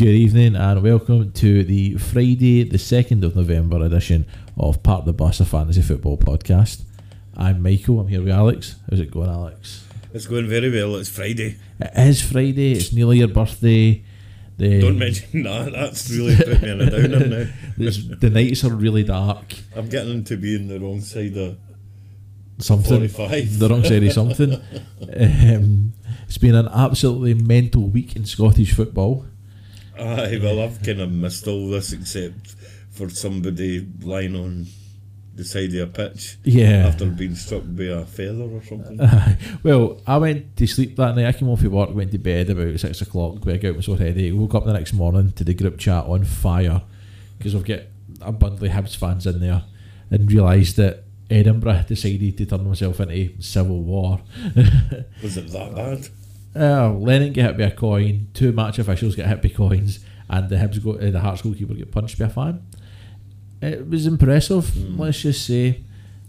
Good evening and welcome to the Friday, the 2nd of November edition of Part of the Bus, a fantasy football podcast. I'm Michael, I'm here with Alex. How's it going, Alex? It's going very well. It's Friday. It is Friday, it's nearly your birthday. The, Don't mention that. That's really put me in a downer now. the nights are really dark. I'm getting to be in the wrong side of Something. 45. The wrong side of something. Um, it's been an absolutely mental week in Scottish football. Aye, well, I've kind of missed all this except for somebody lying on the side of a pitch Yeah. after being struck by a feather or something. well, I went to sleep that night. I came off of work, went to bed about six o'clock. Wake out was so headache. Woke up the next morning to the group chat on fire because I've got a bundle of Hibs fans in there, and realised that Edinburgh decided to turn themselves into civil war. Was it that bad? Uh, Lennon get hit by a coin. Two match officials get hit by coins, and the Hibs go, uh, the Hearts goalkeeper get punched by a fan. It was impressive. Let's just say,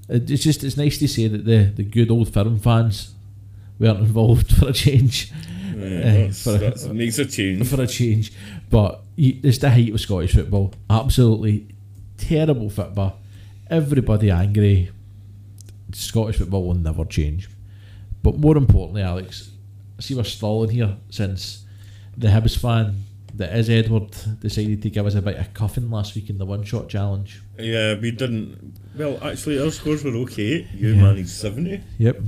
it's just it's nice to say that the the good old firm fans weren't involved for a change. Yeah, that's, for- that's, makes a change. for a change. But it's the height of Scottish football. Absolutely terrible football. Everybody angry. Scottish football will never change. But more importantly, Alex, see we're stalling here since the Hibs fan that is Edward decided to give us a bit of cuffing last week in the one shot challenge. Yeah, we didn't. Well, actually, our scores were okay. You Yeah. managed 70. Yep.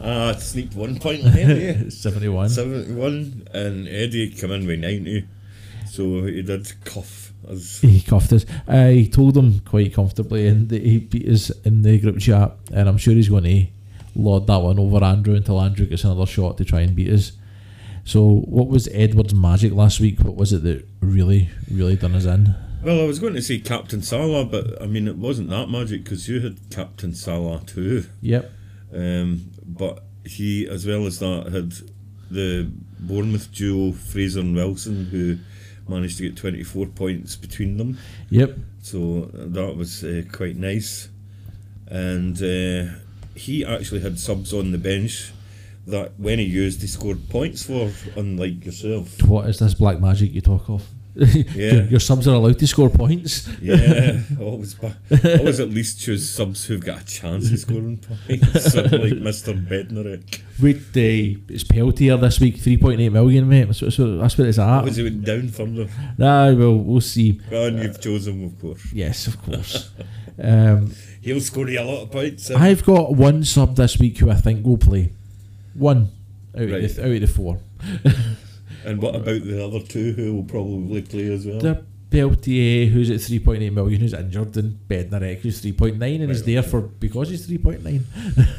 Ah, I sneaked one point ahead of you. 71. 71 and Eddie came in with 90 so he did cuff us He cuffed us. I told him quite comfortably, and that he beat us in the group chat. And I'm sure he's going to lord that one over Andrew until Andrew gets another shot to try and beat us. So, what was Edward's magic last week? What was it that really, really done us in? well I was going to say Captain Salah but I mean it wasn't that magic because you had Captain Salah too Yep. um, but he as well as that had the Bournemouth duo Fraser and Wilson who managed to get 24 points between them Yep. so that was uh, quite nice. And uh, he actually had subs on the bench that when he used, he scored points for, unlike yourself. What is this black magic you talk of? Yeah. your, your subs are allowed to score points. Yeah, always, always at least choose subs who've got a chance of scoring points, like Mr. Bednarek. Wait, uh, it's Peltier this week, 3.8 million, mate. That's what, that's what- that's what it's at. Was he went down further? Nah, well, we'll see. Well, and you've chosen, of course. Yes, of course. um, He'll score you a lot of points. eh? I've got one sub this week who I think will play. One out, Right. of, the, out of the four. And what about the other two who will probably play as well? The Peltier, who's at 3.8 million, who's injured, and Bednarek, who's 3.9 and is Right, there for because he's 3.9.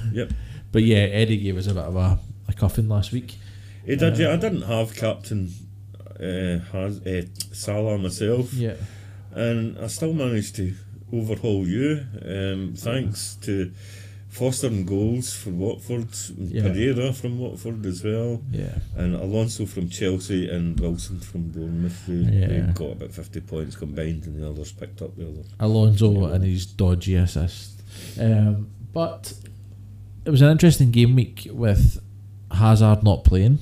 Yep. But yeah, Eddie gave us a bit of a, a cuffing last week. He did, yeah. I didn't have Captain uh, has, uh, Salah myself, Yeah. and I still managed to overhaul you. Um, thanks to Foster and goals for Watford, Yeah. Pereyra from Watford as well, Yeah. and Alonso from Chelsea, and Wilson from Bournemouth. They, Yeah. they got about 50 points combined, and the others picked up the other. Alonso and his dodgy assist. Um, but it was an interesting game week with Hazard not playing.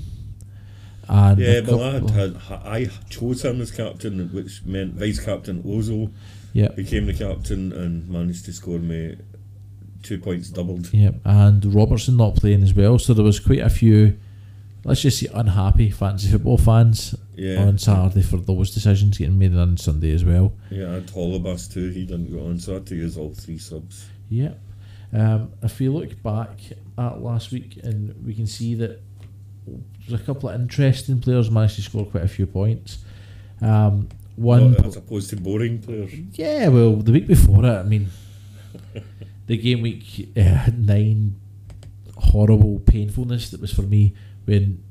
And Yeah, but I, had, had, I chose him as captain, which meant vice captain Ozil yeah, became the captain and managed to score me two points doubled. yeah, and Robertson not playing as well. So there was quite a few, let's just say, unhappy fantasy football fans Yeah, on Saturday for those decisions getting made on Sunday as well. yeah, had Holebas too. He didn't go on, so I had to use all three subs. Yeah. Um, if we look back at last week, and we can see that there's a couple of interesting players managed to score quite a few points. Um, one, Not as opposed to boring players. yeah, well, the week before it, I mean, the game week uh, nine, horrible painfulness that was for me when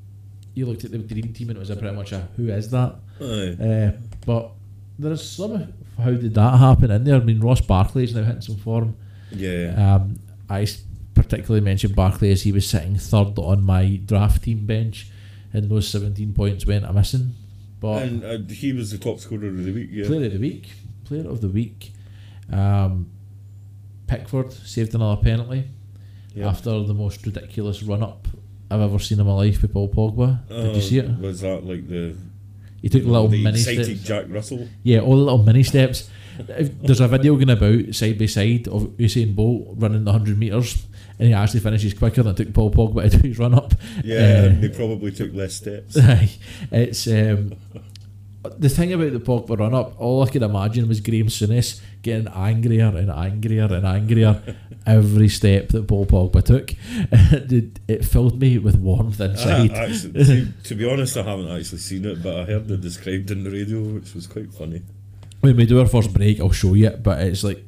you looked at the dream team and it was a pretty much a who is that? Uh, but there's some how did that happen in there? I mean, Ross Barkley's now hitting some form. Yeah, Um, I particularly mentioned Barkley as he was sitting third on my draft team bench, and those 17 points went a missing. But and uh, he was the top scorer of the week. Yeah, player of the week, player of the week, um, Pickford saved another penalty yeah. after the most ridiculous run up I've ever seen in my life with Paul Pogba. Did Uh, you see it? Was that like the He took little the mini excited steps. Jack Russell. Yeah, all the little mini steps. There's a video going about side by side of Usain Bolt running the 100 metres and he actually finishes quicker than it took Paul Pogba to do his run up. Yeah, Uh, they probably took less steps. It's um, the thing about the Pogba run up. All I could imagine was Graham Souness getting angrier and angrier and angrier every step that Paul Pogba took. it, it filled me with warmth inside. actually, to, to be honest, I haven't actually seen it, but I heard it described in the radio, which was quite funny. when we do our first break, I'll show you it. But it's like,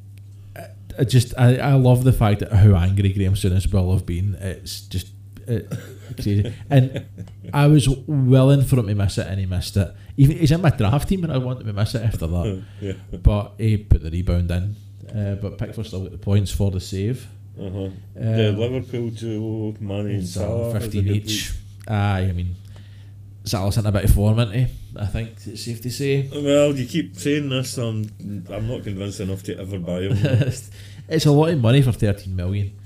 I- I just I, I love the fact that how angry Graham Souness will have been. It's just it, crazy, and I was willing for him to miss it, and he missed it. Even he's in my draft team, and I want him to miss it after that. yeah. but he put the rebound in. Uh, but Pickford still got the points for the save. Uh-huh. Um, the Liverpool duo, Mane and Salah, 15 each. Aye, I mean, Salah's in a bit of form, isn't he? I think it's safe to say. Well, you keep saying this, I'm, I'm not convinced enough to ever buy him. it's a lot of money for 13 million.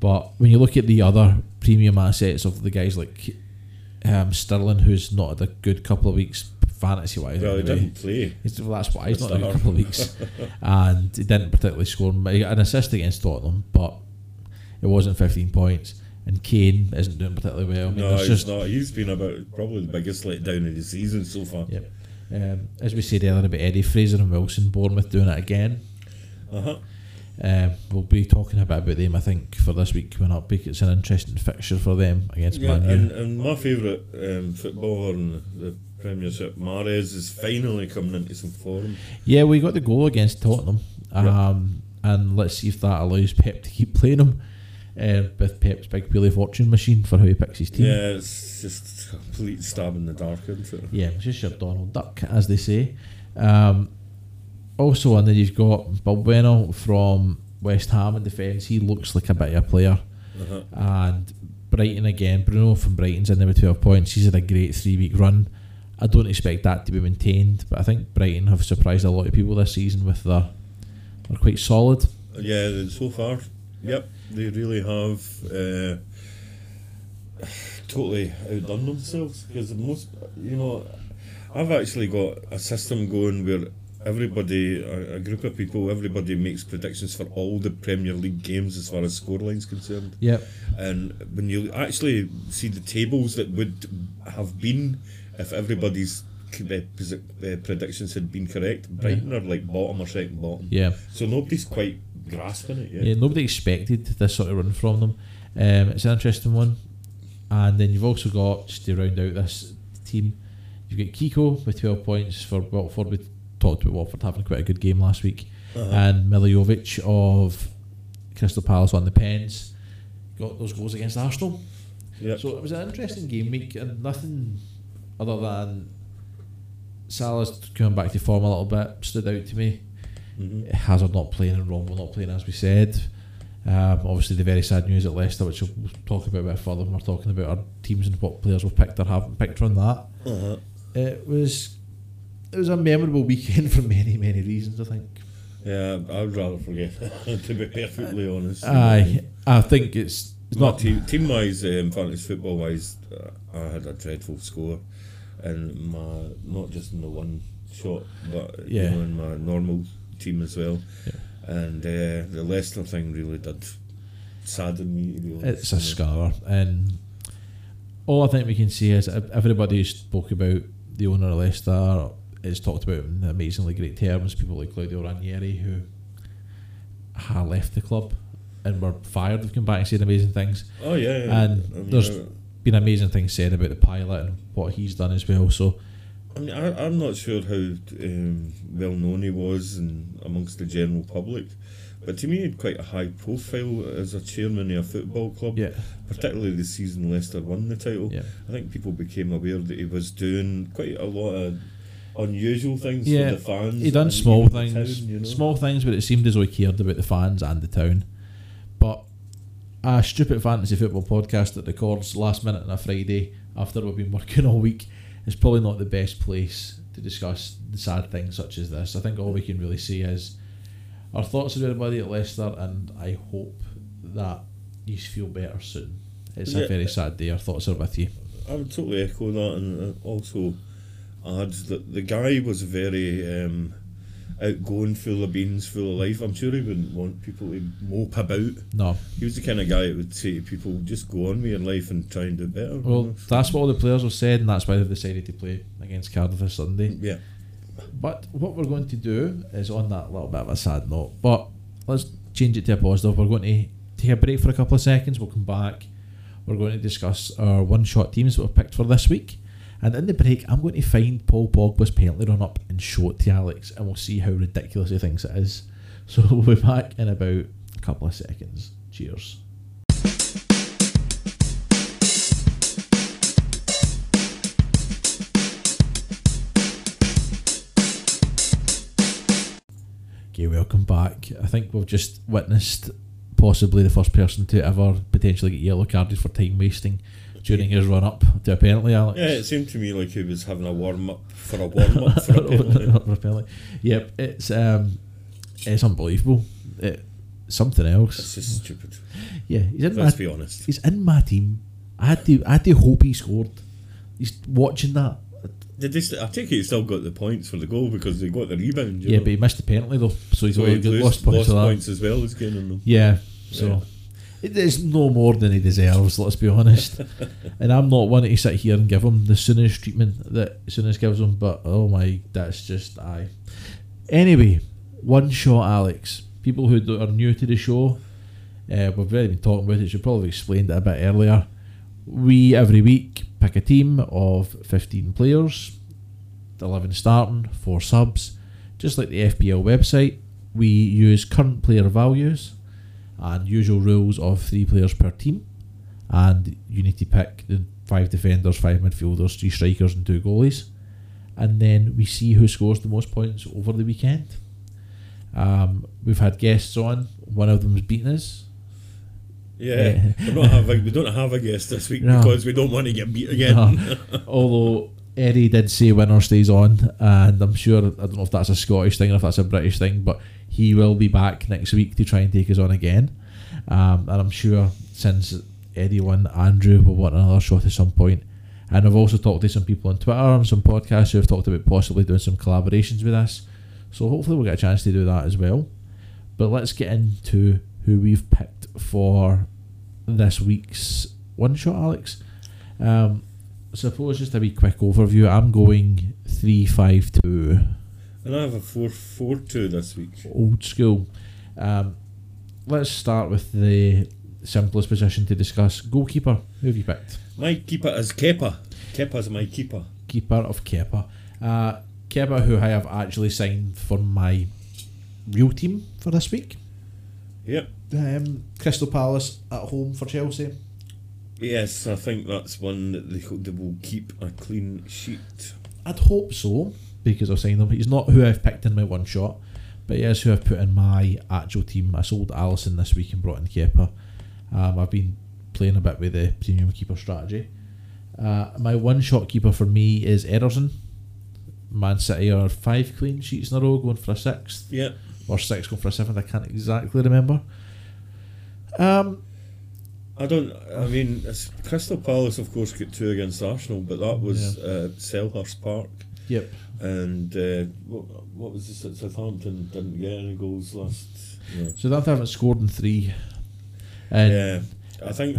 But when you look at the other premium assets of the guys like um, Sterling, who's not had a good couple of weeks fantasy wise, well, he didn't play. Well, that's why he's not a couple of weeks, and he didn't particularly score. He got an assist against Tottenham, but it wasn't 15 points. And Kane isn't doing particularly well. I mean, No, he's just not. He's been about probably the biggest letdown of the season so far. Yep. Um, as we said earlier about Eddie Fraser and Wilson, Bournemouth doing it again. Uh-huh. Um, we'll be talking a bit about them, I think, for this week coming up because it's an interesting fixture for them against Yeah, Man U. and, and my favourite um, footballer in the Premiership, Mahrez, is finally coming into some form. Yeah, we got the goal against Tottenham, um, and let's see if that allows Pep to keep playing him uh, with Pep's big wheel of fortune machine for how he picks his team. Yeah, it's just a complete stab in the dark, isn't it? Yeah, it's just your Donald Duck, as they say. Um, also, and then you've got Balbuena from West Ham in defence. He looks like a bit of a player. Uh-huh. And Brighton again, Bruno from Brighton's in there with 12 points. He's had a great three week run. I don't expect that to be maintained, but I think Brighton have surprised a lot of people this season with their. They're quite solid. Yeah, so far, yep, they really have uh, totally outdone themselves because most, you know, I've actually got a system going where everybody, a, a group of people, everybody makes predictions for all the Premier League games as far as scoreline's concerned. Yep. And when you actually see the tables that would have been if everybody's uh, predictions had been correct, Brighton are like bottom or second bottom. Yeah. So nobody's quite grasping it yet. Yeah, nobody expected this sort of run from them. Um, it's an interesting one. And then you've also got, just to round out this team, you've got Kiko with 12 points for Watford. We talked about Watford having quite a good game last week. Uh-huh. And Milivojevic of Crystal Palace on the pens got those goals against Arsenal. Yep. So it was an interesting game week and nothing other than Salah's coming back to form a little bit stood out to me. Mhm. Hazard not playing and Rombo not playing as we said. Um, obviously, the very sad news at Leicester, which we'll talk about a bit further when we're talking about our teams and what players we've picked or haven't picked on that. Uh-huh. It was it was a memorable weekend for many many reasons. I think. Yeah, I'd rather forget. to be perfectly honest. Aye, I think it's it's not. team, team wise, um, fantasy football wise, uh, I had a dreadful score, and my not just in the one shot, but Yeah. you know, in my normal team as well. Yeah. And uh, the Leicester thing really did sadden me. To be honest. It's a scar, and all I think we can see is everybody who spoke about the owner of Leicester is talked about in amazingly great terms. People like Claudio Ranieri who ha left the club and were fired have come back and said amazing things. Oh yeah, yeah. And I mean, there's- I- Been amazing things said about the pilot and what he's done as well. So I mean, I, I'm not sure how um, well known he was in, amongst the general public, but to me, he had quite a high profile as a chairman of a football club. yeah, Particularly the season Leicester won the title. yeah, I think people became aware that he was doing quite a lot of unusual things Yeah, for the fans. he done small things, town, you know? small things, but it seemed as though he cared about the fans and the town. A stupid fantasy football podcast that records last minute on a Friday after we've been working all week is probably not the best place to discuss the sad things such as this. I think all we can really say is our thoughts of everybody at Leicester, and I hope that you feel better soon. It's a very sad day. Our thoughts are with you. I would totally echo that, and uh, also, add that the guy was very um, outgoing, full of beans, full of life. I'm sure he wouldn't want people to mope about. No. He was the kind of guy that would say to people, "Just go on with your life and try and do better." you Well, know? that's what all the players have said, and that's why they've decided to play against Cardiff this Sunday. Mm, yeah. But what we're going to do is on that little bit of a sad note, but let's change it to a positive. We're going to take a break for a couple of seconds. We'll come back. We're going to discuss our one shot teams that we've picked for this week. And in the break, I'm going to find Paul Pogba's penalty run up and show it to Alex, and we'll see how ridiculous he thinks it is. So we'll be back in about a couple of seconds. Cheers. Okay, welcome back. I think we've just witnessed possibly the first person to ever potentially get yellow carded for time wasting during his run up to a penalty, Alex. Yeah, it seemed to me like he was having a warm up for a warm up for a penalty. Penalty. Yep, it's um, it's unbelievable. It, something It's else. just stupid. Yeah, he's in my Let's be honest. he's in my team. I had to I had to hope he scored. He's watching that. Did they st- I take it he still got the points for the goal because they got the rebound. Yeah, know? but he missed the penalty though, so he's So he lost, lost points lost points as well as getting them. Yeah, so it is no more than he deserves. Let's be honest. and I'm not one to sit here and give him the Souness treatment that Souness gives him, but oh my, that's just I. Anyway, one shot, Alex. People who are new to the show, uh, we've already been talking about it. Should probably explained it a bit earlier. We every week pick a team of 15 players, 11 starting, four subs. Just like the FPL website, we use current player values and usual rules of three players per team. And you need to pick the five defenders, five midfielders, three strikers, and two goalies. And then we see who scores the most points over the weekend. Um, we've had guests on. One of them's beaten us. Yeah, having, we don't have a guest this week No. because we don't want to get beat again. No. Although Eddie did say winner stays on, and I'm sure I don't know if that's a Scottish thing or if that's a British thing, but he will be back next week to try and take us on again. Um, and I'm sure since Eddie won, Andrew will want another shot at some point. And I've also talked to some people on Twitter and some podcasts who have talked about possibly doing some collaborations with us. So hopefully we'll get a chance to do that as well. But let's get into who we've picked for this week's one shot, Alex. Um, suppose just a wee quick overview. I'm going three five two, And I have a 4 4 2 this week. old school. Um, let's start with the simplest position to discuss. Goalkeeper. Who have you picked? My keeper is Kepa. Kepa's my keeper. Keeper of Kepa. Uh, Kepa, who I have actually signed for my real team for this week. Yep. Um, Crystal Palace at home for Chelsea. Yes, I think that's one that they, they will keep a clean sheet. I'd hope so because I've signed him. He's not who I've picked in my one shot, but he is who I've put in my actual team. I sold Alisson this week and brought in Kepa. Um, I've been playing a bit with the premium keeper strategy. Uh, my one shot keeper for me is Ederson. Man City are five clean sheets in a row, going for a sixth, Yeah. or six going for a seventh. I can't exactly remember. Um, I don't. I mean, Crystal Palace, of course, got two against Arsenal, but that was uh, Selhurst Park. Yep. And uh, what, what was this at Southampton? Didn't get any goals last. Yeah. So that haven't scored in three. And yeah, I think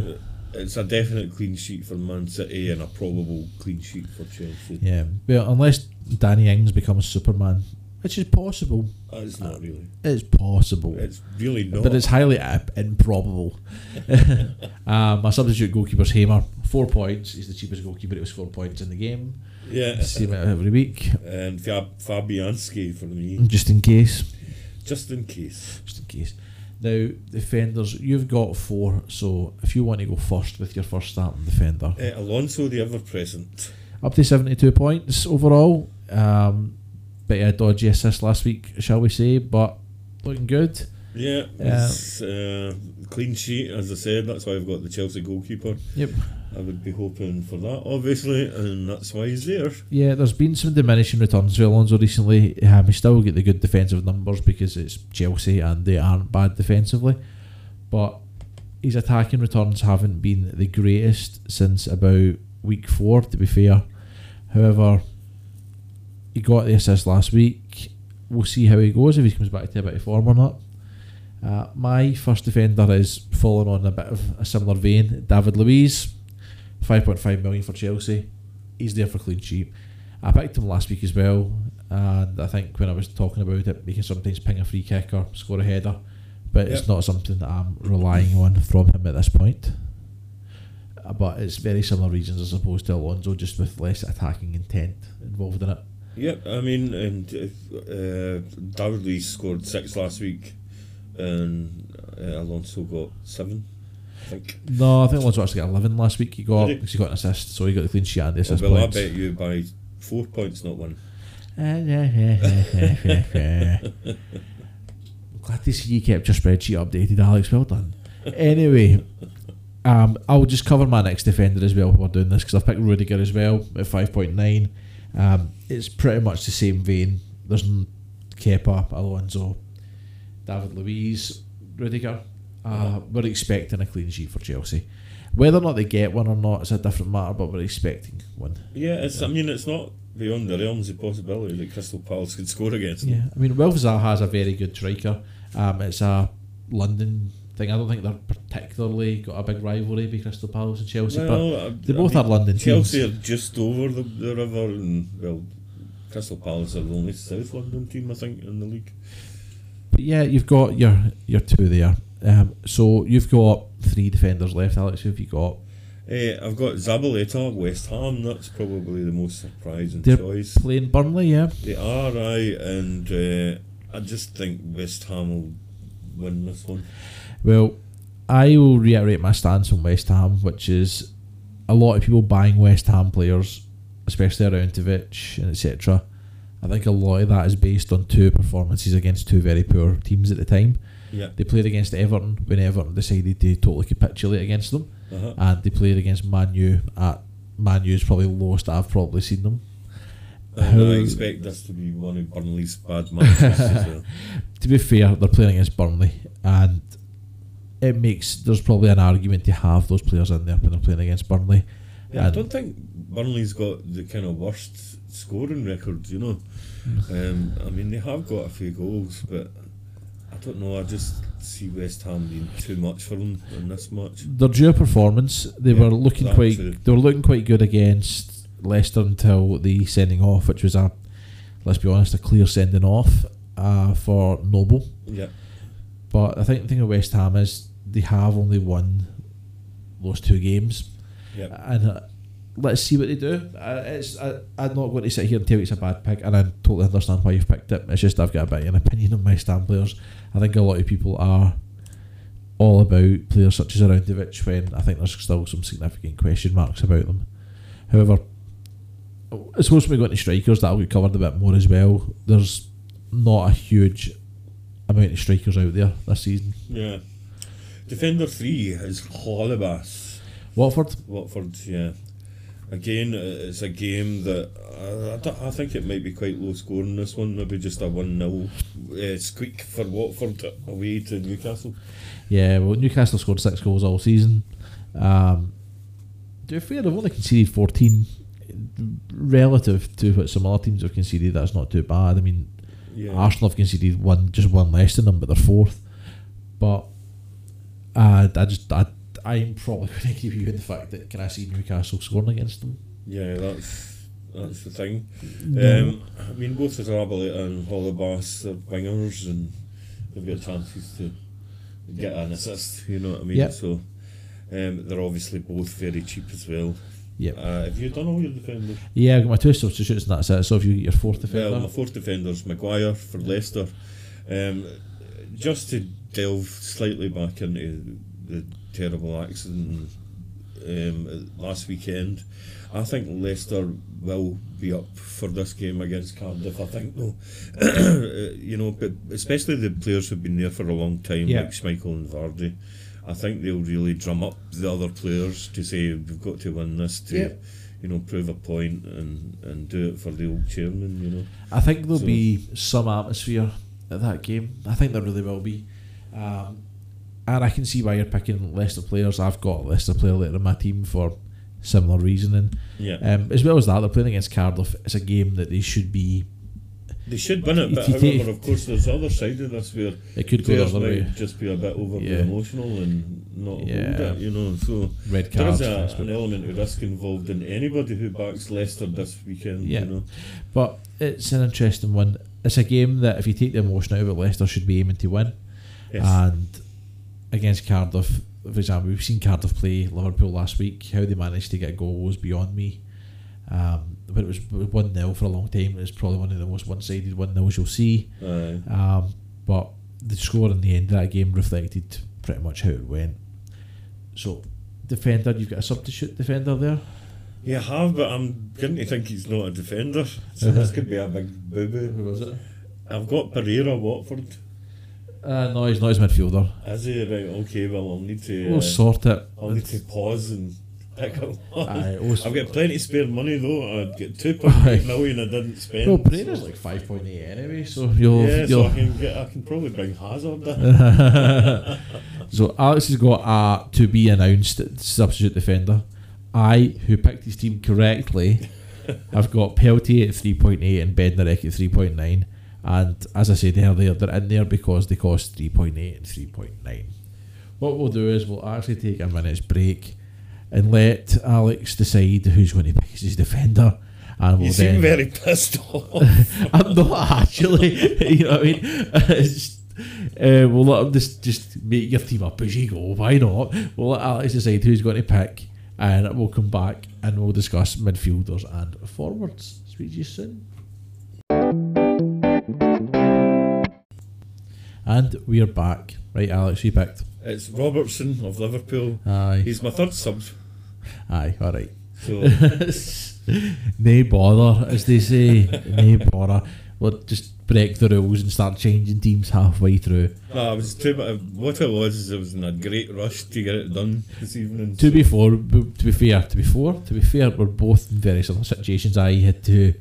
it's a definite clean sheet for Man City and a probable clean sheet for Chelsea. Yeah, well, unless Danny Ings becomes Superman, which is possible. It's not really. It's possible, It's really not. but it's highly improbable. uh, my substitute goalkeeper's Hamer, four points. He's the cheapest goalkeeper. It was four points in the game. yeah. Same out every week, And Fab- Fabianski for me, just in case. just in case. Just in case. Now, defenders, you've got four. So if you want to go first with your first starting defender, Uh, Alonso, the ever present. up to seventy-two points overall. Um, bit of a dodgy assist last week, shall we say? But looking good. Yeah, Yeah. it's uh, clean sheet, as I said. That's why I've got the Chelsea goalkeeper. Yep. I would be hoping for that, obviously, and that's why he's there. Yeah, there's been some diminishing returns for Alonso recently. Um, he still get the good defensive numbers because it's Chelsea and they aren't bad defensively, but his attacking returns haven't been the greatest since about week four. To be fair, however, he got the assist last week. We'll see how he goes if he comes back to a bit of form or not. Uh, my first defender is falling on a bit of a similar vein. David Luiz, five point five million for Chelsea. He's there for clean sheet. I picked him last week as well, and I think when I was talking about it, we can sometimes ping a free kick or score a header, but it's not something that I'm relying on from him at this point. Uh, But it's very similar reasons as opposed to Alonso, just with less attacking intent involved in it. Yep, I mean, and uh, David Luiz scored six last week, and uh, Alonso got seven, I think. No, I think Alonso actually got 11 last week. He got because he got an assist, so he got the clean sheet and the Oh, assist well, I points. bet you by four points, not one. Glad to see you kept your spreadsheet updated, Alex. Well done. Anyway, um, I'll just cover my next defender as well we're doing this because I've picked Rudiger as well at 5.9. Um, it's pretty much the same vein. There's Kepa, Alonso, David Luiz, Rudiger. Uh, we're expecting a clean sheet for Chelsea. Whether or not they get one or not is a different matter, but we're expecting one. Yeah, it's. I mean, it's not beyond the realms of possibility that Crystal Palace could score against them. Yeah, I mean, Wilf has a very good striker. Um, it's a London thing. I don't think they're particularly got a big rivalry with Crystal Palace and Chelsea, but Well, I- they I both mean, are London Chelsea teams. are just over the, the river, and well, Crystal Palace are the only South London team, I think, in the league. But yeah, you've got your your two there. Um, so you've got three defenders left, Alex. Who have you got? Eh, I've got Zabaleta, West Ham. That's probably the most surprising They're choice. Playing Burnley, yeah. They are, I, and uh, I just think West Ham will win this one. Well, I will reiterate my stance on West Ham, which is a lot of people buying West Ham players, especially Arnautovic and etc. I think a lot of that is based on two performances against two very poor teams at the time. Yeah. They played against Everton when Everton decided to totally capitulate against them, Uh-huh. and they played against Man U at Man U's probably lowest I've probably seen them. How- I expect this to be one of Burnley's bad matches. To be fair, they're playing against Burnley, and it makes there's probably an argument to have those players in there when they're playing against Burnley. Yeah, I don't think Burnley's got the kind of worst scoring record, you know. Um, I mean, they have got a few goals, but I don't know. I just see West Ham being too much for them in this match. Their due performance, they Yeah, were looking quite. too. They were looking quite good against Leicester until the sending off, which was a, let's be honest, a clear sending off uh, for Noble. Yeah, But I think the thing with West Ham is they have only won those two games, yeah. and uh, let's see what they do. Uh, it's I, I'm not going to sit here and tell you it's a bad pick, and I totally understand why you've picked it. It's just I've got a bit of an opinion on my Ham players. I think a lot of people are all about players such as Arnautovic when I think there's still some significant question marks about them. However, I suppose when we go into strikers, that'll get covered a bit more as well. There's not a huge amount of strikers out there this season. Yeah. Defender three is Holebas. Watford, Watford, yeah. Again, uh, it's a game that I, I think it might be quite low scoring this one. Maybe just a 1 0 uh, squeak for Watford away to Newcastle. Yeah, well, Newcastle scored six goals all season. Um, to be fair, they've only conceded 14. Relative to what some other teams have conceded, that's not too bad. I mean, Yeah. Arsenal have conceded one, just one less than them, but they're fourth. But uh, I just, I, I'm probably going to give you the fact that can I see Newcastle scoring against them? Yeah, that's that's the thing. No. Um, I mean, both Zabaleta and Holebas are wingers, and they've got chances to get an assist. You know what I mean? Yep. So um, they're obviously both very cheap as well. Yep. Uh, have you done all your defenders? Yeah, I've got my two substitutes, and that's it. So if you get your fourth defender, Well, my fourth defender's Maguire for Leicester. Um, just to delve slightly back into the terrible accident um, last weekend, I think Leicester will be up for this game against Cardiff. I think though, you know, but especially the players who've been there for a long time, Yeah. like Schmeichel and Vardy. I think they'll really drum up the other players to say we've got to win this to, Yeah. you know, prove a point and, and do it for the old chairman. You know. I think there'll So- be some atmosphere at that game. I think there really will be. Um, and I can see why you're picking Leicester players. I've got a Leicester player later in my team for similar reasoning. Yeah. Um, as well as that, they're playing against Cardiff. It's a game that they should be. They should win it, but If you take- however, of course, there's the other side of this where It could go the players other might way. just be a bit overly Yeah. emotional and not Yeah. hold it, you know. So Red cards. is a, an element of risk involved in anybody who backs Leicester this weekend, Yeah. you know. But it's an interesting one. It's a game that, if you take the emotion out of it, Leicester should be aiming to win. Yes. And against Cardiff, for example, we've seen Cardiff play Liverpool last week. How they managed to get a goal was beyond me. Um, but it was 1 0 for a long time. It's probably one of the most one sided 1 0s you'll see. Um, but the score in the end of that game reflected pretty much how it went. So, defender, you've got a substitute defender there. You have, but I'm beginning to think he's not a defender. So this could be a big boo boo. was it? I've got Pereyra Watford. Uh, no, he's not his midfielder. Is he right? Okay, well I'll need to. We'll Uh, sort it. I'll need to pause and pick up one. Aye, we'll I've got plenty of spare money though. I'd get two Aye. point eight million I didn't spend. Well, Pereyra's so- like 5.8 anyway, so you'll. yeah, so you'll I can get. I can probably bring Hazard. in. so Alex has got a to be announced substitute defender. I, who picked his team correctly, have got Peltier at 3.8 and Bednarek at 3.9. And as I said earlier, they're in there because they cost 3.8 and 3.9. What we'll do is we'll actually take a minute's break and let Alex decide who's going to pick his defender. And we'll you then seem very pissed off. I'm not actually. you know what I mean? It's, uh, we'll let him just just make your team up as you go. Why not? We'll let Alex decide who's going to pick, and we'll come back and we'll discuss midfielders and forwards. Speak to you soon. And we're back. Right, Alex, you picked. it's Robertson of Liverpool. Aye, He's my third sub. aye, all right. So Nay bother, as they say. Nay bother. We'll just break the rules and start changing teams halfway through. no, I was too. What it was is I was in a great rush to get it done this evening. To be fair, to be fair, to be fair, to be fair, we're both in very similar situations. I had to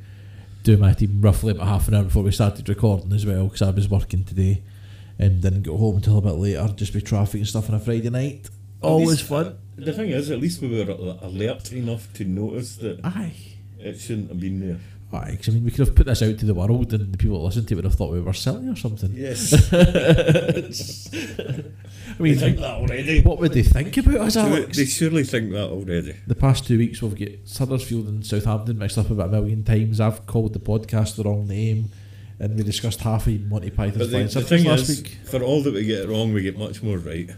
do my team roughly about half an hour before we started recording as well because I was working today and didn't get home until a bit later, just with traffic and stuff on a Friday night. Always least- fun. The thing is, at least we were alert enough to notice that Aye. it shouldn't have been there. Aye, I mean, we could have put this out to the world and the people that listen to it would have thought we were silly or something. Yes, I they mean, think that already. what would they think about us, Alex? they surely think that already. the past two weeks we've got Huddersfield and Southampton mixed up about a million times. I've called the podcast the wrong name, and we discussed half of Monty Python's Flying Circus last is, week. for all that we get wrong, we get much more right.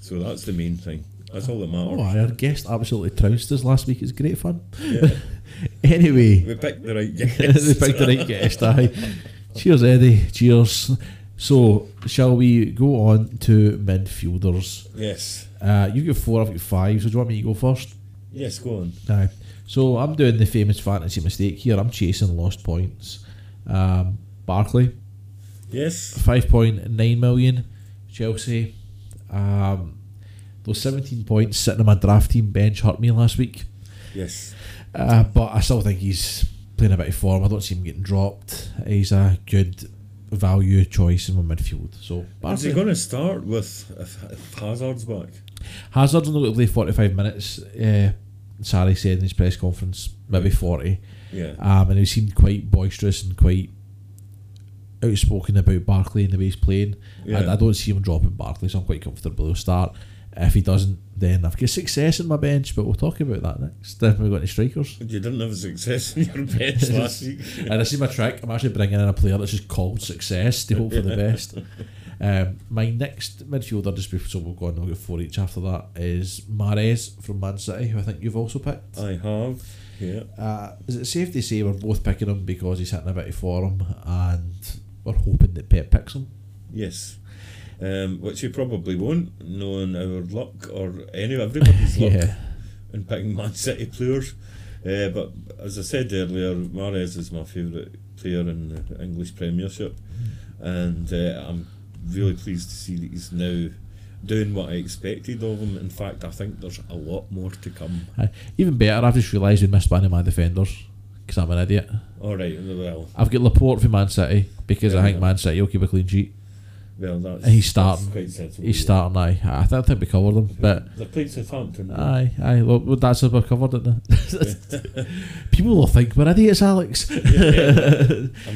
So that's the main thing. That's all that Oh, matters. aye, our guest absolutely trounced us last week. It's great fun. Yeah. Anyway, we picked the right they guess. picked the right guest. Aye. Cheers, Eddie. Cheers. So, shall we go on to midfielders? Yes. Uh, you've got four, I've got five. So, do you want me to go first? Yes, go on. Aye. So I'm doing the famous fantasy mistake here. I'm chasing lost points. Um, Barkley, Yes. five point nine million. Chelsea, um, those seventeen points sitting on my draft team bench hurt me last week. Yes. Uh, but I still think he's playing a bit of form. I don't see him getting dropped. He's a good value choice in my midfield. So Is Barkley. he going to start with if, Hazard's back? Hazard's only going to play forty five minutes. Uh, Sarri said in his press conference, maybe forty. Yeah. Um, and he seemed quite boisterous and quite outspoken about Barkley and the way he's playing. Yeah. I, I don't see him dropping Barkley, so I'm quite comfortable he'll start. If he doesn't, then I've got success in my bench, but we'll talk about that next. If we've got any strikers. You didn't have success in your bench last week. And this is my trick. I'm actually bringing in a player that's just called success to hope for the best. Um, my next midfielder, just before so we'll go on, we'll get four each after that, is Mahrez from Man City, who I think you've also picked. I have. Yeah. Uh, is it safe to say we're both picking him because he's hitting a bit of form and we're hoping that Pep picks him? Yes. Um, which you probably won't, knowing our luck or any everybody's luck in picking Man City players. Uh, but as I said earlier, Mahrez is my favourite player in the English Premiership, and uh, I'm really pleased to see that he's now doing what I expected of him. In fact, I think there's a lot more to come. Aye. Even better, I've just realised we missed one of my defenders because I'm an idiot. All right, well, I've got Laporte for Man City because I Yeah. think Man City will keep a clean sheet. Well, that's And he's starting. sensible. He's yeah. starting. Aye, I think, I think we covered them, but They played Southampton. aye, aye. Well, well, that's what we covered it. People will think we're idiots, Alex. I'm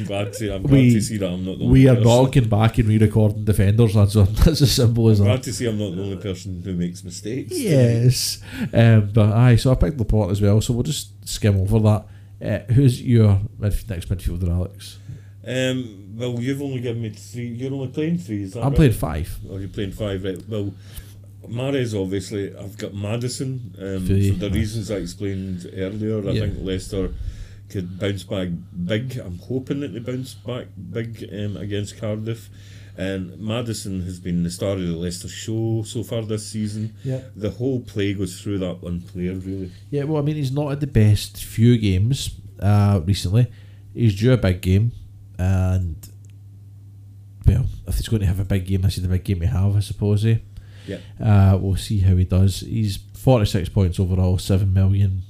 glad to. I'm glad We- to see that I'm not the we only are person. not going back and re-recording defenders. That's that's as simple as I'm glad to see I'm not the only person who makes mistakes. Yes, um, but aye. So I picked Laporte as well. So we'll just skim over that. Uh, who's your midf- next midfielder, Alex? Um, well, you've only given me three. You're only playing three. Is that I'm right? playing five. Or you're playing five, right? Well, Mahrez obviously. I've got Maddison. Um, Three, for the reasons I explained earlier, I Yeah. think Leicester could bounce back big. I'm hoping that they bounce back big um, against Cardiff. And Maddison has been the star of the Leicester show so far this season. Yeah. The whole play goes through that one player, really. Yeah, well, I mean, he's not had the best few games uh, recently. He's due a big game, and well, if he's going to have a big game, this is the big game we have, I suppose. Eh? Yeah. Uh, we'll see how he does. He's forty six points overall, seven million.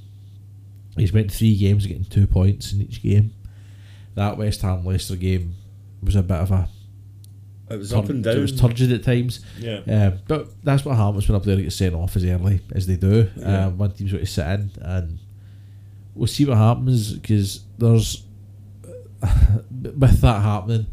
He's went three games, getting two points in each game. That West Ham Leicester game was a bit of a It was up and down. It was turgid at times. yeah. Um, but that's what happens when a player gets sent off as early as they do. Yeah. Um, one team's going to sit in, and we'll see what happens because there's with that happening,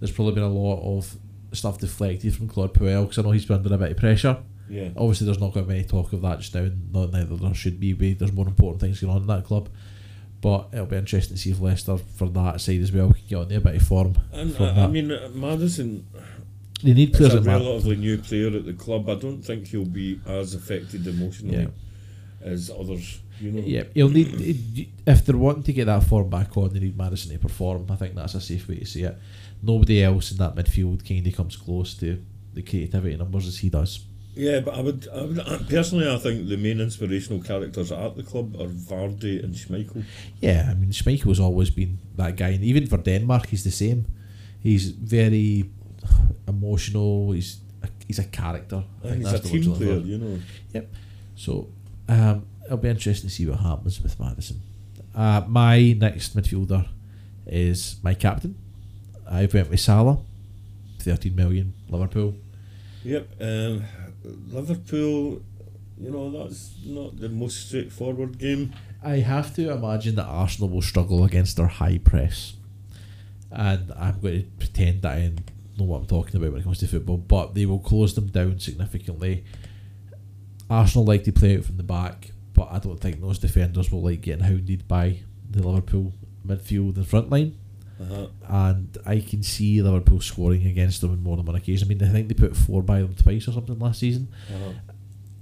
there's probably been a lot of stuff deflected from Claude Puel because I know he's been under a bit of pressure. Yeah. Obviously, there's not going to be any talk of that just now. Not neither there should be. There's more important things going on in that club. But it'll be interesting to see if Leicester, for that side as well, can get on there a bit of form. And I, I that. mean, uh, Maddison They need players a relatively new player at the club. I don't think he'll be as affected emotionally Yeah. as others. You know. Yeah, he'll need if they're wanting to get that form back on, they need Maddison to perform. I think that's a safe way to see it. Nobody else in that midfield kind of comes close to the creativity numbers as he does. Yeah, but I would, I would I- personally, I think the main inspirational characters at the club are Vardy and Schmeichel. Yeah, I mean Schmeichel's always been that guy, and even for Denmark, he's the same. He's very emotional. He's a, he's a character. I And think he's a that's the word team player, you know. Yep. So um, it'll be interesting to see what happens with Maddison. Uh, my next midfielder is my captain. I went with Salah, thirteen million Liverpool. Yep. Um, Liverpool, you know, that's not the most straightforward game. I have to imagine that Arsenal will struggle against their high press, and I'm going to pretend that I know what I'm talking about when it comes to football. But they will close them down significantly. Arsenal like to play out from the back, but I don't think those defenders will like getting hounded by the Liverpool midfield and front line. Uh-huh. and I can see Liverpool scoring against them on more than one occasion. I mean, I think they put four by them twice or something last season. Uh-huh.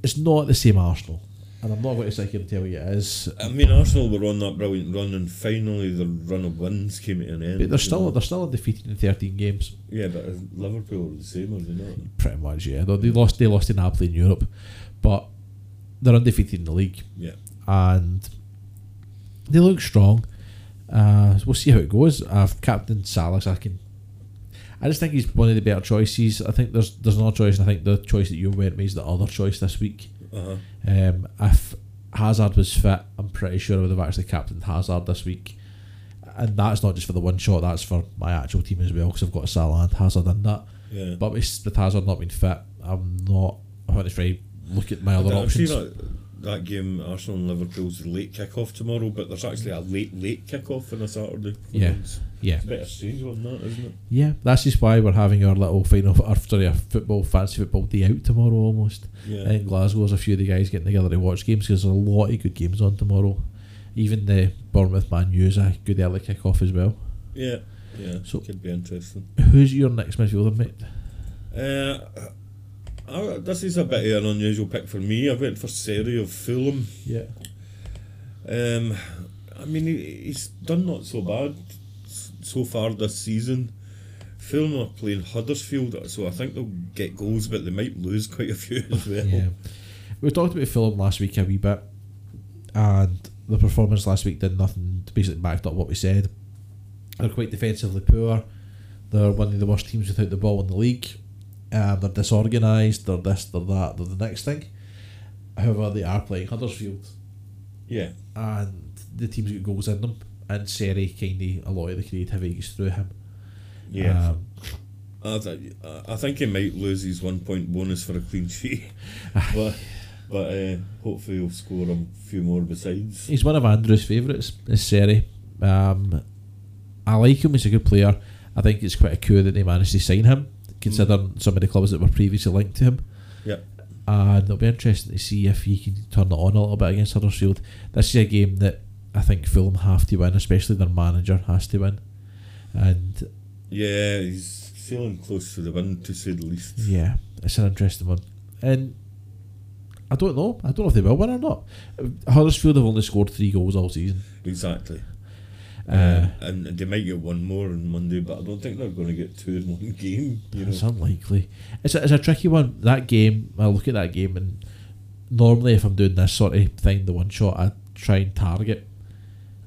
It's not the same Arsenal, and I'm not going to sit here and tell you it is. I mean, Arsenal were on that brilliant run, and finally the run of wins came to an end. But they're still know. they're still undefeated in 13 games, Yeah, but is Liverpool are the same, are they not? pretty much. Yeah, they lost they lost to Napoli in Europe, but they're undefeated in the league, Yeah. and they look strong. Uh, we'll see how it goes. I've captain Salas, I can. I just think he's one of the better choices. I think there's there's another choice, and I think the choice that you went with is the other choice this week. Uh-huh. Um, if Hazard was fit, I'm pretty sure I would have actually captained Hazard this week. And that's not just for the one shot, that's for my actual team as well, because I've got Salah and Hazard in that. Yeah. But with, with Hazard not being fit, I'm not. I want to try look at my other I've seen options. that, that game, Arsenal and Liverpool's late kick-off tomorrow, but there's actually a late, late kick-off on a Saturday. Yeah. Yeah, It's a bit of a strange one, that, isn't it? yeah. That's just why we're having our little final, our, sorry, a football fancy football day out tomorrow almost. Yeah. in Glasgow, there's a few of the guys getting together to watch games because there's a lot of good games on tomorrow. Even the Bournemouth Man U is a good early kick off as well. Yeah. Yeah. So- could be interesting. Who's your next midfielder, mate? Uh, I, this is a bit of an unusual pick for me. I went for Seri of Fulham. Yeah. Um, I mean, he, he's done not so bad so far this season. Fulham are playing Huddersfield, so I think they'll get goals, but they might lose quite a few as well. Yeah. We talked about Fulham last week a wee bit, and the performance last week did nothing to basically backed up what we said. They're quite defensively poor. They're one of the worst teams without the ball in the league. Um, they're disorganised. They're this. They're that. They're the next thing. However, they are playing Huddersfield, Yeah. and the team's got goals in them. And Seri kind of a lot of the creativity goes through him. Yeah. Um, I, th- I think he might lose his one point bonus for a clean sheet, but but uh, hopefully he'll score a few more besides. He's one of Andrew's favourites, is Seri. Um, I like him, he's a good player. I think it's quite a coup that they managed to sign him, considering some of the clubs that were previously linked to him. Yeah. And it'll be interesting to see if he can turn it on a little bit against Huddersfield. This is a game that I think Fulham have to win, especially their manager has to win. And Yeah, he's feeling close to the win to say the least. yeah, it's an interesting one. And I don't know. I don't know if they will win or not. Huddersfield have only scored three goals all season. Exactly. Uh, and they might get one more on Monday, but I don't think they're going to get two in one game. You know. It's unlikely. It's a, it's a tricky one. That game, I look at that game, and normally if I'm doing this sort of thing, the one shot, I try and target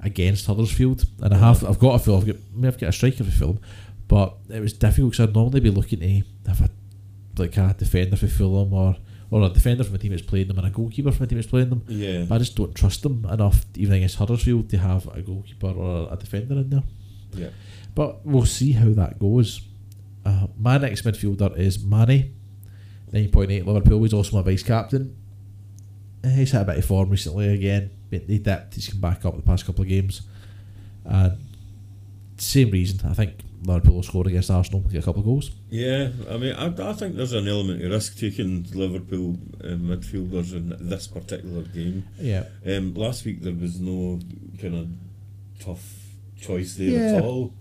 against Huddersfield, and I have. I've got a Fulham. I've got, I mean, I've got a striker for Fulham, but it was difficult because I'd normally be looking to have a like a defender for Fulham or or a defender from a team that's playing them and a goalkeeper from a team that's playing them. Yeah. But I just don't trust them enough, even against Huddersfield, to have a goalkeeper or a defender in there. Yeah. But we'll see how that goes. Uh, my next midfielder is Mané, 9.8 Liverpool. He's also my vice captain. Uh, He's had a bit of form recently again. But He dipped, he's come back up the past couple of games. And same reason, I think Liverpool will score against Arsenal, get a couple of goals. Yeah, I mean, I, I think there's an element of risk taking Liverpool uh, midfielders in this particular game. Yeah. Um, last week there was no kind of tough choice there Yeah. at all.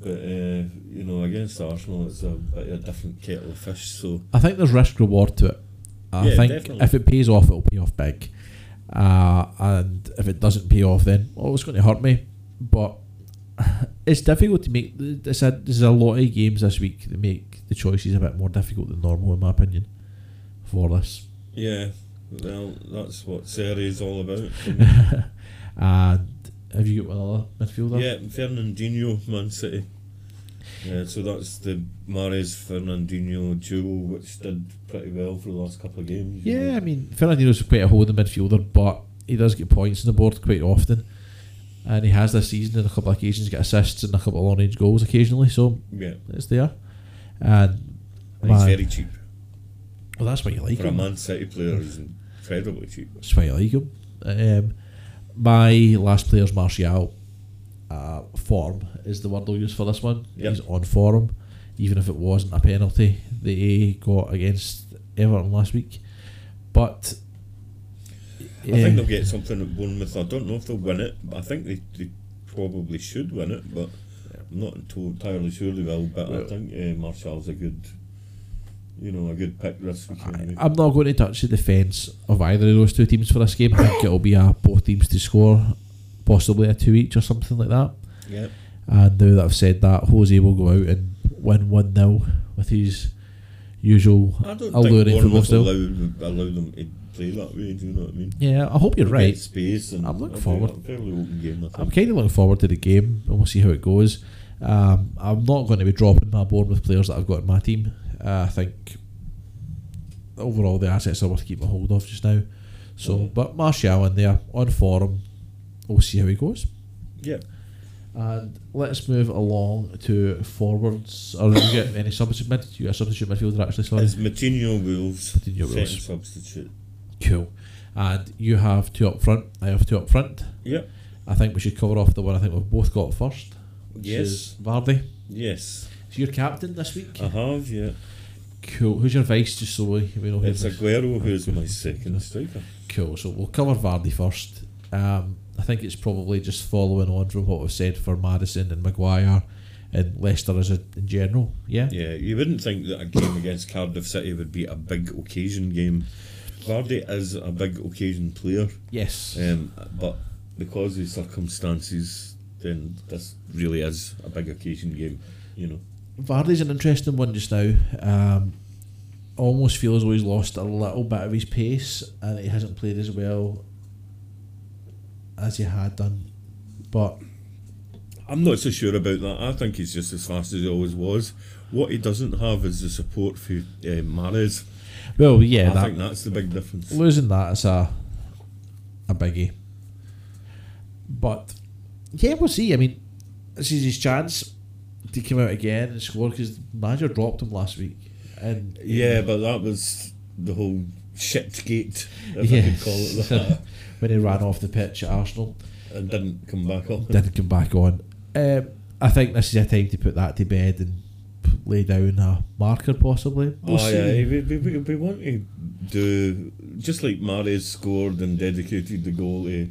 But uh, you know, against Arsenal, it's a bit of a different kettle of fish. So I think there's risk reward to it. I Yeah, think definitely. if it pays off, it'll pay off big. Uh, and if it doesn't pay off, then oh, it's going to hurt me. But it's difficult to make. There's a, there's a lot of games this week that make the choices a bit more difficult than normal, in my opinion, for this. yeah, well, that's what Serie is all about. and have you got another midfielder? yeah, Fernandinho, Man City. Yeah, so that's the Mahrez Fernandinho duo, which did pretty well for the last couple of games. Yeah, know. I mean, Fernandinho's quite a holding midfielder, but he does get points on the board quite often. And he has this season on a couple of occasions get assists and a couple of long goals occasionally, so yeah. it's there. And And he's very cheap. well, that's why you like For a. Man City player, he's incredibly cheap. That's why you like him. Um, my last player's Martial. Uh, form is the word I'll use for this one. Yep. He's on form, even if it wasn't a penalty they got against Everton last week. But I think they'll get something at Bournemouth. I don't know if they'll win it, but I think they, they probably should win it. But I'm not entirely sure they will. But I think uh, Martial's a good, you know, a good pick this weekend. I'm not going to touch the defence of either of those two teams for this game. I think it'll be a both teams to score, possibly a two each or something like that. yeah, And now that I've said that, Jose will go out and win 1 0 with his usual I don't alluring think football style. allow, allow them to play that way. Do you know what I mean? Yeah, I hope you're Get right. Space and I'm looking forward. Fairly open game. I I'm kind of looking forward to the game and we'll see how it goes. Um, I'm not going to be dropping my board with players that I've got in my team. Uh, I think overall the assets are worth keeping a hold of just now. So, Mhm. but Martial in there on form, we'll see how he goes. Yeah. And let's move along to forwards. Or have you got any substitute mid? You got a substitute midfielder actually? Sorry. It's Moutinho Wolves. Second Wolves. substitute. Cool. And you have two up front. I have two up front. Yep. I think we should cover off the one I think we've both got first. Yes. is Vardy. Yes. So your captain this week. I have. Yeah. Cool. Who's your vice? Just so we, we know. who It's this- Aguero who's my second striker. Cool. So we'll cover Vardy first. Um, I think it's probably just following on from what we've said for Maddison and Maguire and Leicester as a, in general. Yeah. Yeah, you wouldn't think that a game against Cardiff City would be a big occasion game. Vardy is a big occasion player, Yes. um, but because of circumstances, then this really is a big occasion game. You know. Vardy's an interesting one just now. Um, almost feels though he's lost a little bit of his pace and he hasn't played as well as he had done. But I'm not so sure about that. I think he's just as fast as he always was. What he doesn't have is the support for uh, Mahrez. Well, yeah, I that, think that's the big difference. losing that is a a biggie. But yeah, we'll see. I mean, this is his chance to come out again and score because manager dropped him last week. And Yeah, but that was the whole shit gate, if Yeah. I could call it that, when he ran off the pitch at Arsenal, and didn't come back on. didn't come back on. Um, I think this is a time to put that to bed and lay down a marker, possibly. We'll oh see. yeah, we, we, we, want to do just like Mahrez scored and dedicated the goal to,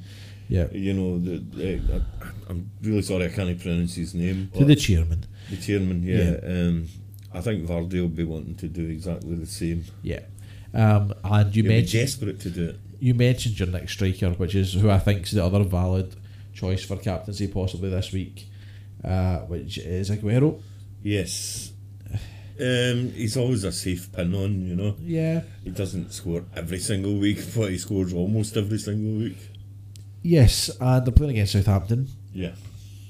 yeah. you know, the, the I, I'm really sorry I can't pronounce his name. To the chairman. the chairman, yeah. Um, I think Vardy will be wanting to do exactly the same. Yeah. Um, and you He'll mentioned desperate to do it. you mentioned your next striker, which is who I think is the other valid choice for captaincy possibly this week, uh, which is Aguero. Yes. Um, he's always a safe pin on, you know. Yeah. He doesn't score every single week, but he scores almost every single week. Yes, and they're playing against Southampton. Yeah.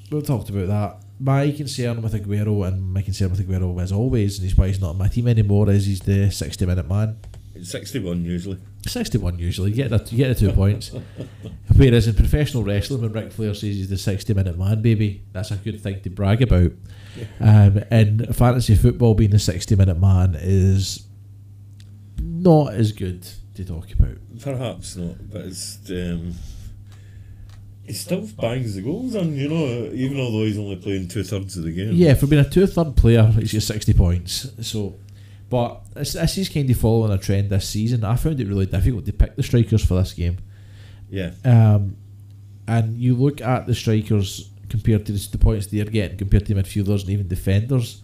We've talked about that. My concern with Aguero and my concern with Aguero, as always, and he's why he's not on my team anymore, is he's the 60 minute man. It's 61 usually. 61 usually, you get the, you get the two points. Whereas in professional wrestling, when Ric Flair says he's the 60 minute man, baby, that's a good thing to brag about. Um, in fantasy football, being the 60 minute man is not as good to talk about. Perhaps not, but it's. Um, he still bangs the goals and you know, even although he's only playing two thirds of the game. Yeah, for being a two third player, he's got 60 points. So, but this, this is kind of following a trend this season. I found it really difficult to pick the strikers for this game. Yeah. Um, and you look at the strikers compared to the, the points they're getting compared to midfielders and even defenders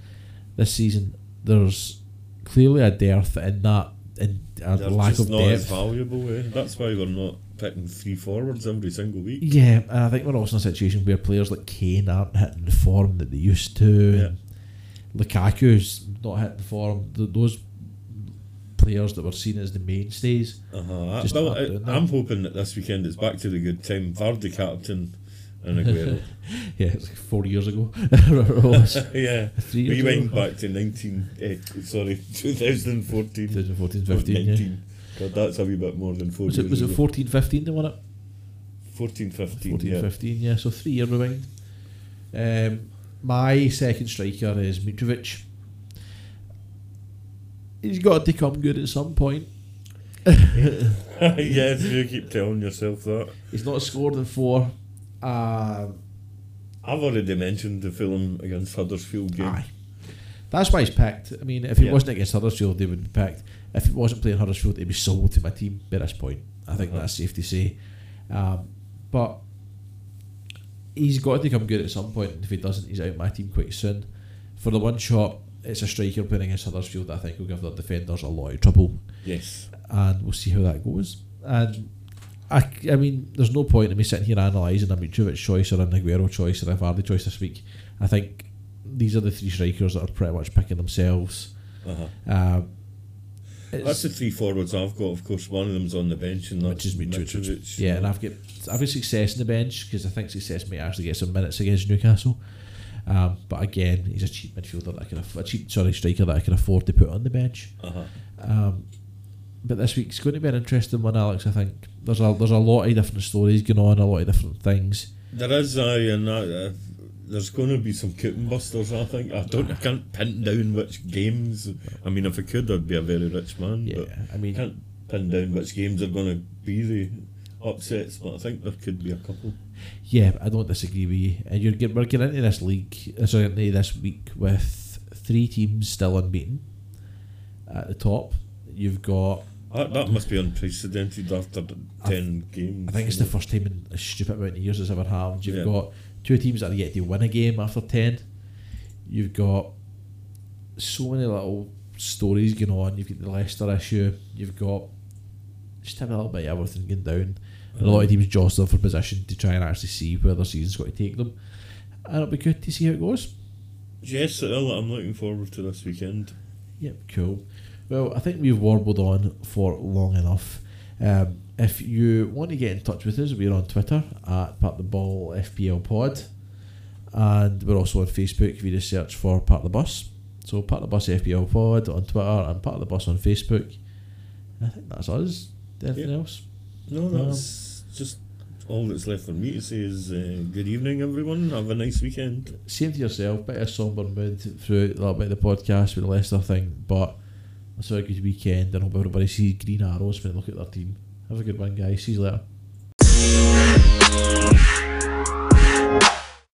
this season. There's clearly a dearth in that and a They're lack of not as depth. valuable, eh? That's why we're not picking three forwards every single week. Yeah, and I think we're also in a situation where players like Kane aren't hitting the form that they used to. Yeah. and Lukaku's not hit the form. Th- those players that were seen as the mainstays. Uh-huh. Well, I, I'm hoping that this weekend it's back to the good time. Vardy captain and Aguero. Yeah, it's like four years ago. Yeah. Three years Rewind ago. back to 19, eh, sorry, 2014. 2014, or 15, yeah. 19. God, that's a wee bit more than four Was it, was it 14, 15 they won it? 14, 15, 14, yeah. 15, yeah, so three year rewind. Um, my second striker is Mitrovic. He's got to come good at some point. Yeah, yes, you keep telling yourself that. He's not scored in four. Um, I've already mentioned the Fulham against Huddersfield game. aye. That's why he's picked. I mean, if he Yeah. wasn't against Huddersfield, they would be picked. If he wasn't playing Huddersfield, he'd be sold to my team by this point. I think Uh-huh. that's safe to say. Um, but he's got to come good at some point. If he doesn't, he's out of my team quite soon. For the one shot, it's a striker playing against Huddersfield I think will give their defenders a lot of trouble. Yes. and we'll see how that goes. And I, I mean, there's no point in me sitting here analysing a Mitrovic choice or an Aguero choice or a Vardy choice this week. I think these are the three strikers that are pretty much picking themselves. Uh-huh. Um, That's the three forwards I've got. Of course, one of them's on the bench, and that's Mitrovic. Mitrovic. Yeah, and I've got I've got success in the bench because I think success may actually get some minutes against Newcastle. Um, but again, he's a cheap midfielder that I can aff- a cheap sorry striker that I can afford to put on the bench. Uh-huh. Um, but this week's going to be an interesting one, Alex. I think there's a there's a lot of different stories going on, a lot of different things. There is, and that, uh, there's going to be some kitten busters. I think. I don't. I can't pin down which games. I mean, if I could, I'd be a very rich man. Yeah, But I I mean, can't pin down which games are going to be the upsets. But I think there could be a couple. yeah, I don't disagree with you. And you're get, we're getting into this league, uh, sorry, into this week with three teams still unbeaten at the top. You've got, That, that must be unprecedented after the I- ten games. I think it's the first time in a stupid amount of years it's ever happened. You've Yeah. got two teams that are yet to win a game after ten. You've got so many little stories going on. You've got the Leicester issue. You've got just have a little bit of everything going down. And a lot of teams jostling for position to try and actually see where their season's going to take them. And it'll be good to see how it goes. Yes, I'm looking forward to this weekend. Yep, cool. Well, I think we've warbled on for long enough. Um, if you want to get in touch with us, we're on Twitter at Part the Ball FPL Pod, and we're also on Facebook if you just search for Part of the Bus. So Part the Bus FPL Pod on Twitter and Part of the Bus on Facebook. I think that's us. Anything else? No, that's just all that's left for me to say is uh, good evening, everyone. Have a nice weekend. Same to yourself, bit of somber mood throughout that bit of the podcast with the Leicester thing, but it's a good weekend and I hope everybody sees green arrows when they look at their team. Have a good one, guys. See you later.